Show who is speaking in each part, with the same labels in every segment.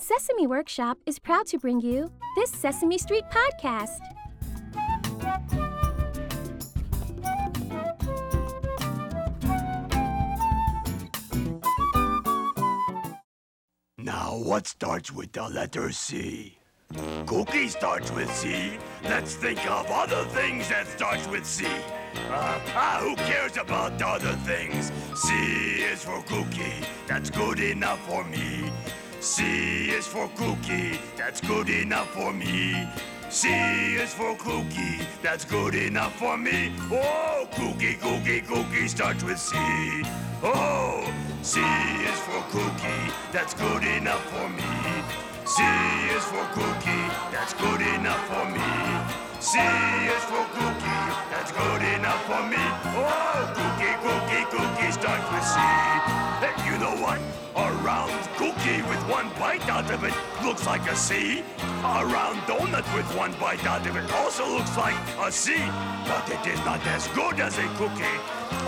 Speaker 1: Sesame Workshop is proud to bring you this Sesame Street podcast.
Speaker 2: Now, what starts with the letter C? Cookie starts with C. Let's think of other things that starts with C. Uh, ah, who cares about other things? C is for cookie. That's good enough for me. C is for cookie. That's good enough for me. C is for cookie. That's good enough for me. Oh, cookie, cookie, cookie starts with C. Oh, C is for cookie. That's good enough for me. C is for cookie. That's good enough for me. C is for cookie. That's good enough for me. Oh, cookie, cookie, cookie starts with C. Hey, you know what? With one bite out of it looks like a C. A round donut with one bite out of it also looks like a C. But it is not as good as a cookie.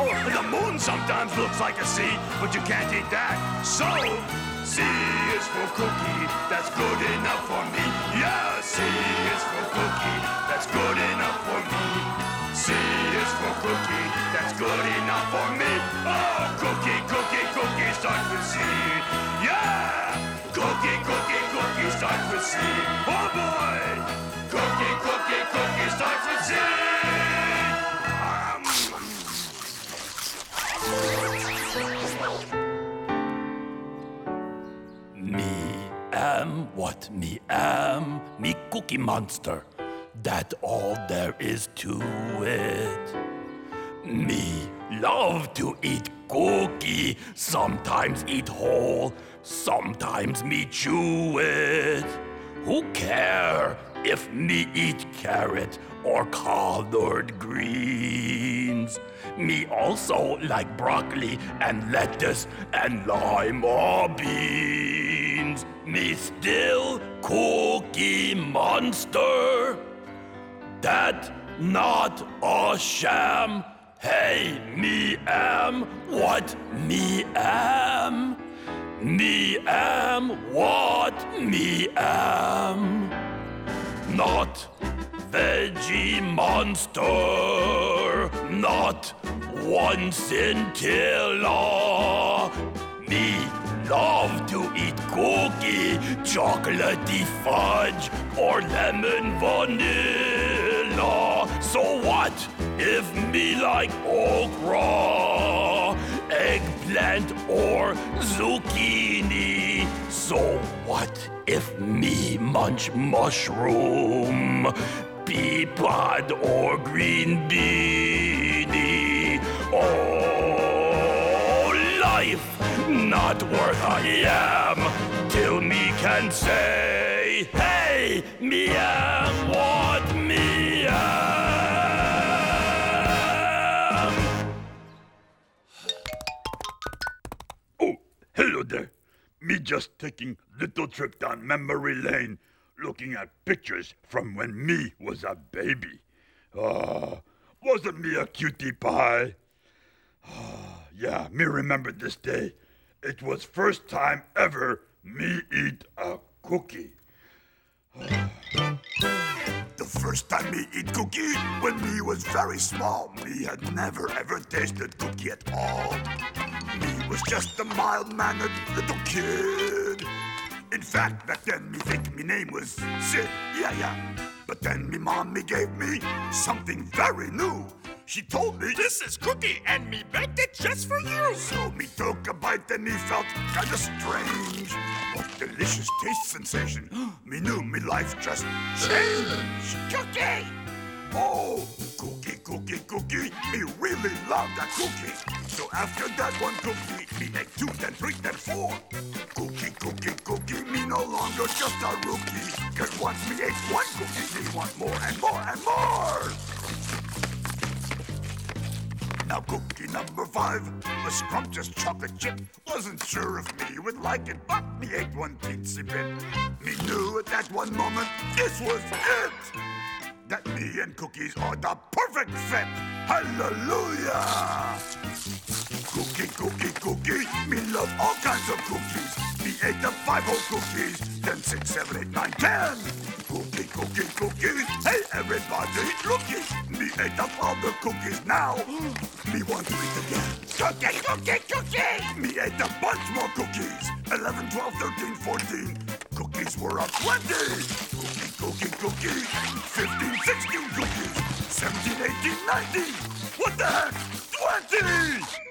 Speaker 2: Oh, or the moon sometimes looks like a C, but you can't eat that. So, C is for cookie, that's good enough for me. Yeah, C is for cookie, that's good enough for me. C is for cookie, that's good enough for me. Oh, cookie, cookie, cookie starts with C. Oh boy, cookie, cookie,
Speaker 3: Me am what me am, me cookie monster. That all there is to it. Me love to eat cookie, sometimes eat whole, sometimes me chew it. Who care if me eat carrot or collard greens? Me also like broccoli and lettuce and lima beans. Me still cookie monster. That not a sham. Hey, me am what me am. Me am what me am. Not veggie monster. Not one scintilla. Me love to eat cookie, chocolatey fudge, or lemon vanilla. So what if me like okra, eggplant, or zucchini? So what if me munch mushroom, pea pod, or green beanie? Oh, life not worth a yam till me can say, hey, me am what Me
Speaker 2: just taking little trip down memory lane, looking at pictures from when me was a baby. Ah, wasn't me a cutie pie? Ah, yeah, me remember this day. It was first time ever me eat a cookie. The first time me eat cookie when me was very small. Me had never ever tasted cookie at all. Was just a mild-mannered little kid. In fact, back then me think me name was Sid. Yeah, yeah. But then me mommy gave me something very new. She told me
Speaker 4: This is cookie, and me baked it just for you.
Speaker 2: so me took a bite and me felt kinda strange. What delicious taste sensation. me knew me life just changed. Cookie! Oh, cookie, cookie, cookie. Me really love that cookie. So after that one cookie, me make two, then three, then four. Cookie, cookie, cookie. Me no longer just a rookie. Cause once me ate one cookie, me want more and more and more. Now cookie number five, a scrumptious chocolate chip. Wasn't sure if me would like it, but me ate one teensy bit. Me knew at that one moment this was it. That me and cookies are the perfect fit. Hallelujah! Cookie, cookie, cookie. Me love all kinds of cookies. Me ate the five whole cookies. Then six, seven, eight, nine, ten. Cookie, cookie, cookie. Hey, everybody, looky. Me ate up all the cookies now. Me want to eat again. Cookie, cookie, cookie. Me ate a bunch more cookies. 11, 12, 13, 14. Cookies were up 20. Cookie, cookie, cookie. 15, 16 cookies. 17, 18, 19. What the heck? 20!